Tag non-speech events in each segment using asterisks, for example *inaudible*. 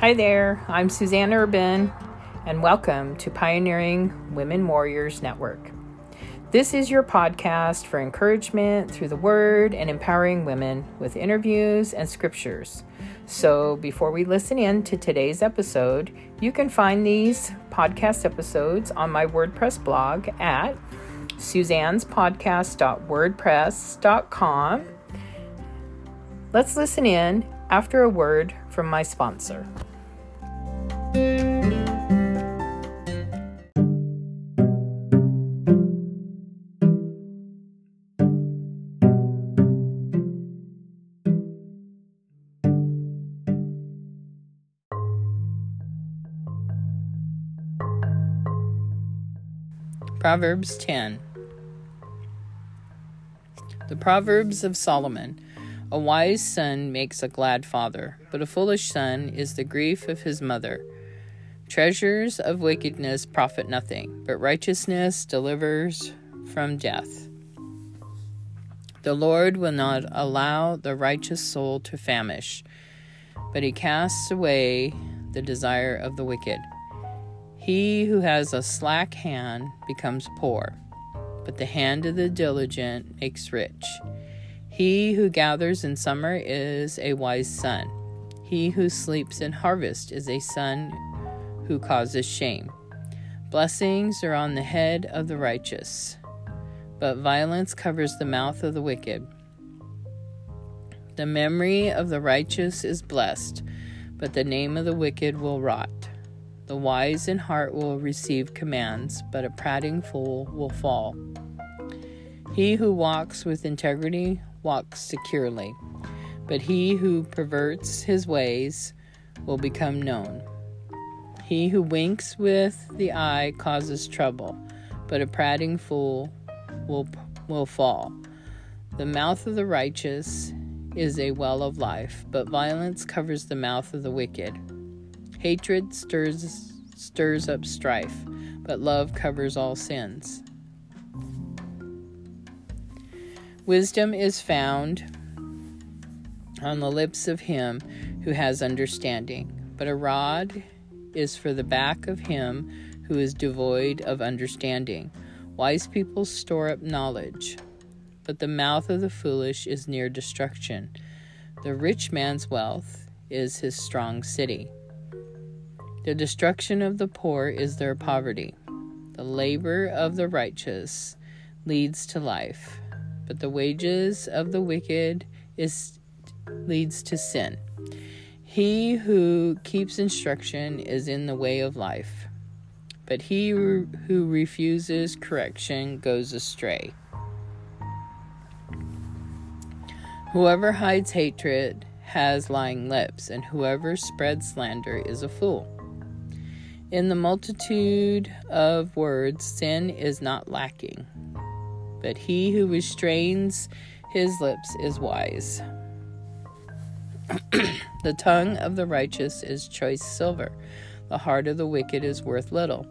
Hi there, I'm Suzanne Urban, and welcome to Pioneering Women Warriors Network. This is your podcast for encouragement through the Word and empowering women with interviews and scriptures. So, before we listen in to today's episode, you can find these podcast episodes on my WordPress blog at suzannespodcast.wordpress.com. Let's listen in after a word from my sponsor. Proverbs 10 The Proverbs of Solomon A wise son makes a glad father, but a foolish son is the grief of his mother. Treasures of wickedness profit nothing, but righteousness delivers from death. The Lord will not allow the righteous soul to famish, but he casts away the desire of the wicked. He who has a slack hand becomes poor, but the hand of the diligent makes rich. He who gathers in summer is a wise son. He who sleeps in harvest is a son who causes shame. Blessings are on the head of the righteous, but violence covers the mouth of the wicked. The memory of the righteous is blessed, but the name of the wicked will rot. The wise in heart will receive commands, but a prating fool will fall. He who walks with integrity walks securely, but he who perverts his ways will become known. He who winks with the eye causes trouble, but a prating fool will, will fall. The mouth of the righteous is a well of life, but violence covers the mouth of the wicked. Hatred stirs, stirs up strife, but love covers all sins. Wisdom is found on the lips of him who has understanding, but a rod is for the back of him who is devoid of understanding. Wise people store up knowledge, but the mouth of the foolish is near destruction. The rich man's wealth is his strong city. The destruction of the poor is their poverty. The labor of the righteous leads to life, but the wages of the wicked is leads to sin. He who keeps instruction is in the way of life, but he who refuses correction goes astray. Whoever hides hatred has lying lips, and whoever spreads slander is a fool. In the multitude of words, sin is not lacking, but he who restrains his lips is wise. *clears throat* the tongue of the righteous is choice silver, the heart of the wicked is worth little.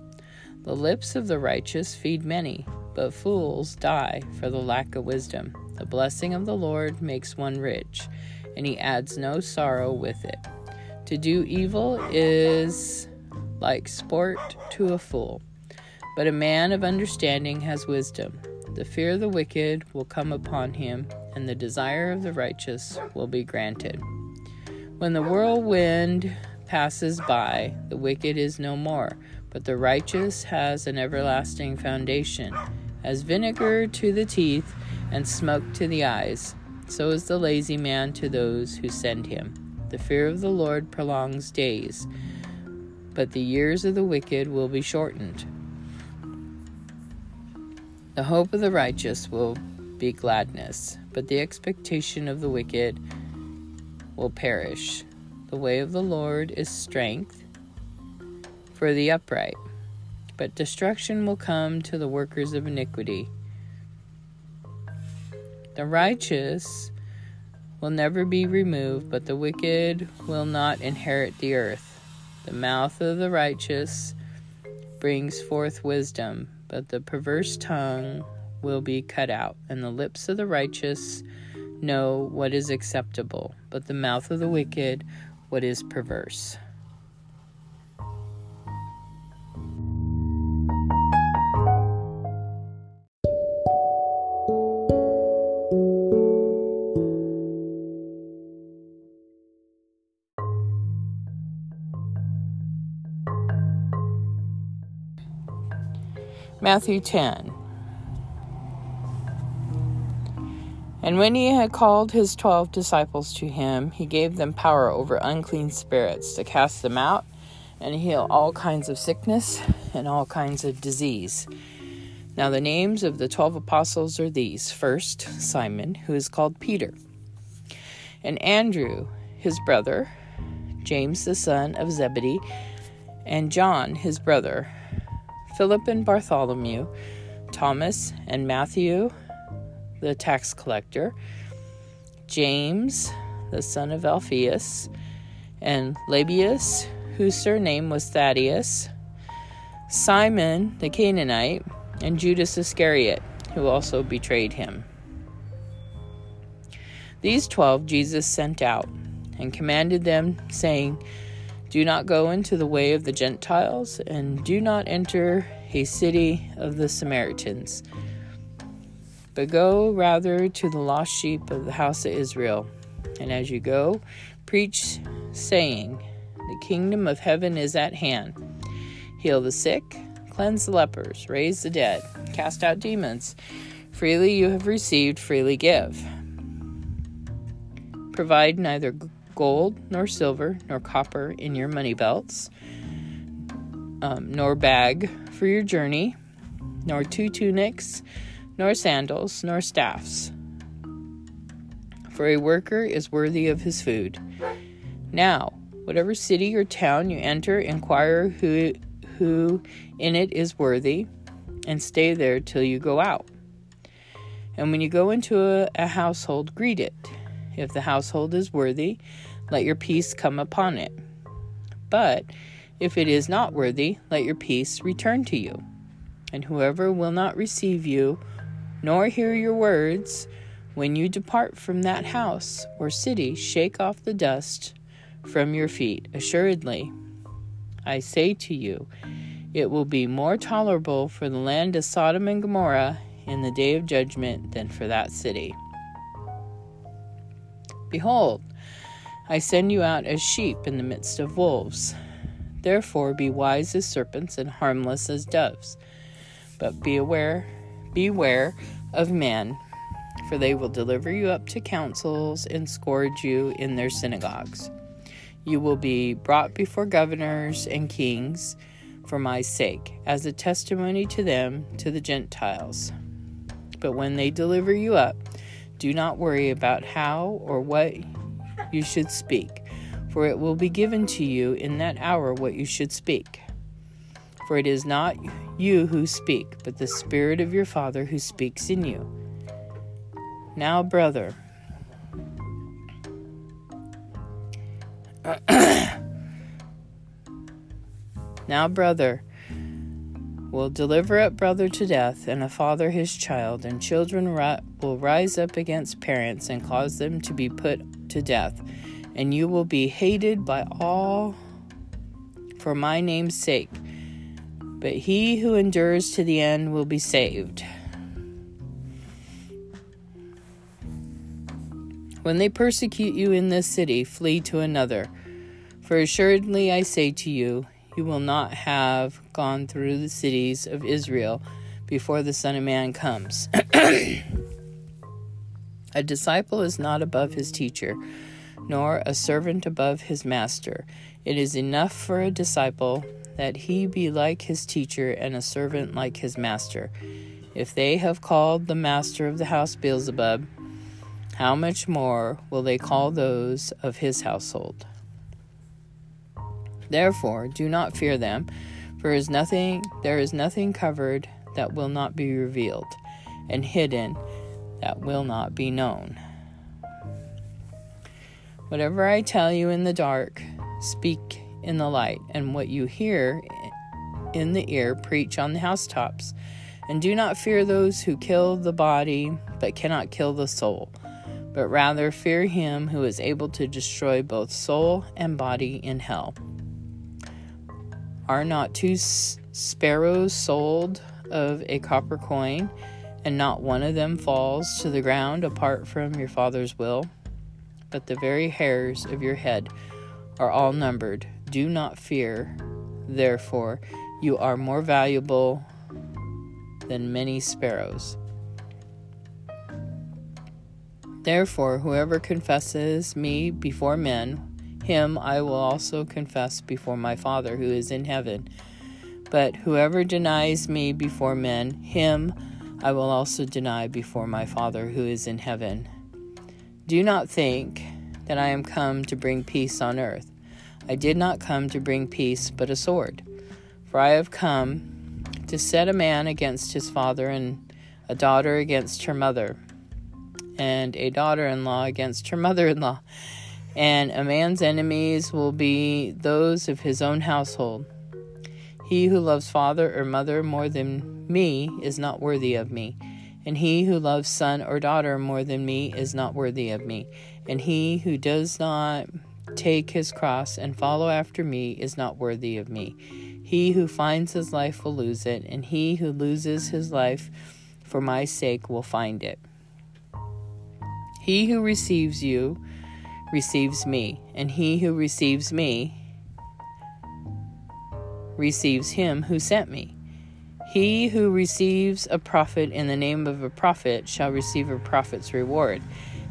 The lips of the righteous feed many, but fools die for the lack of wisdom. The blessing of the Lord makes one rich, and he adds no sorrow with it. To do evil is like sport to a fool, but a man of understanding has wisdom. The fear of the wicked will come upon him, and the desire of the righteous will be granted. When the whirlwind passes by, the wicked is no more, but the righteous has an everlasting foundation. As vinegar to the teeth and smoke to the eyes, so is the lazy man to those who send him. The fear of the Lord prolongs days, but the years of the wicked will be shortened. The hope of the righteous will be gladness, but the expectation of the wicked will perish. The way of the Lord is strength for the upright, but destruction will come to the workers of iniquity. The righteous will never be removed, but the wicked will not inherit the earth. The mouth of the righteous brings forth wisdom, but the perverse tongue will be cut out, and the lips of the righteous know what is acceptable, but the mouth of the wicked what is perverse. Matthew 10. And when he had called his twelve disciples to him, he gave them power over unclean spirits to cast them out and heal all kinds of sickness and all kinds of disease. Now, the names of the twelve apostles are these first, Simon, who is called Peter, and Andrew, his brother, James, the son of Zebedee, and John, his brother, Philip and Bartholomew, Thomas and Matthew, the tax collector, James, the son of Alphaeus, and Lebbaeus, whose surname was Thaddeus, Simon the Canaanite, and Judas Iscariot, who also betrayed him. These twelve Jesus sent out and commanded them, saying, Do not go into the way of the Gentiles, and do not enter a city of the Samaritans but go rather to the lost sheep of the house of Israel. And as you go, preach, saying, The kingdom of heaven is at hand. Heal the sick, cleanse the lepers, raise the dead, cast out demons. Freely you have received, freely give. Provide neither gold, nor silver, nor copper in your money belts, um, nor bag for your journey, nor two tunics nor sandals, nor staffs. For a worker is worthy of his food. Now, whatever city or town you enter, inquire who, who in it is worthy, and stay there till you go out. And when you go into a, a household, greet it. If the household is worthy, let your peace come upon it. But if it is not worthy, let your peace return to you. And whoever will not receive you nor hear your words, when you depart from that house or city, shake off the dust from your feet. Assuredly, I say to you, it will be more tolerable for the land of Sodom and Gomorrah in the day of judgment than for that city. Behold, I send you out as sheep in the midst of wolves. Therefore, be wise as serpents and harmless as doves. But be aware, beware of men, for they will deliver you up to councils and scourge you in their synagogues. You will be brought before governors and kings for my sake, as a testimony to them, to the Gentiles. But when they deliver you up, do not worry about how or what you should speak, for it will be given to you in that hour what you should speak. For it is not you who speak, but the Spirit of your Father who speaks in you. Now, brother, *clears throat* now, brother, will deliver up brother to death, and a father his child, and children will rise up against parents and cause them to be put to death, and you will be hated by all for my name's sake but he who endures to the end will be saved. When they persecute you in this city, flee to another. For assuredly I say to you, you will not have gone through the cities of Israel before the Son of Man comes. *clears throat* a disciple is not above his teacher, nor a servant above his master. It is enough for a disciple that he be like his teacher and a servant like his master. If they have called the master of the house Beelzebub, how much more will they call those of his household? Therefore, do not fear them, for is nothing there is nothing covered that will not be revealed, and hidden that will not be known. Whatever I tell you in the dark, speak in the light, and what you hear in the ear, preach on the housetops. And do not fear those who kill the body, but cannot kill the soul, but rather fear him who is able to destroy both soul and body in hell. Are not two sparrows sold of a copper coin, and not one of them falls to the ground apart from your Father's will? But the very hairs of your head are all numbered. Do not fear, therefore, you are more valuable than many sparrows. Therefore, whoever confesses me before men, him I will also confess before my Father who is in heaven. But whoever denies me before men, him I will also deny before my Father who is in heaven. Do not think that I am come to bring peace on earth. I did not come to bring peace, but a sword. For I have come to set a man against his father, and a daughter against her mother and a daughter in law against her mother in law. And a man's enemies will be those of his own household. He who loves father or mother more than me is not worthy of me. And he who loves son or daughter more than me is not worthy of me. And he who does not take his cross and follow after me is not worthy of me. He who finds his life will lose it, and he who loses his life for my sake will find it. He who receives you receives me, and he who receives me receives him who sent me. He who receives a prophet in the name of a prophet shall receive a prophet's reward,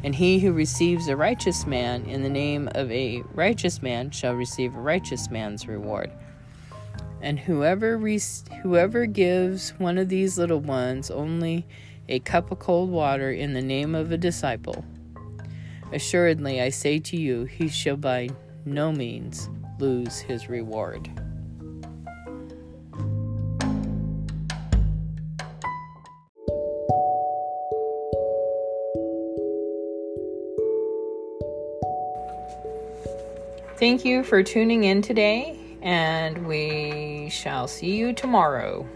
and he who receives a righteous man in the name of a righteous man shall receive a righteous man's reward. And whoever re- whoever gives one of these little ones only a cup of cold water in the name of a disciple. Assuredly, I say to you, he shall by no means lose his reward. Thank you for tuning in today, and we shall see you tomorrow.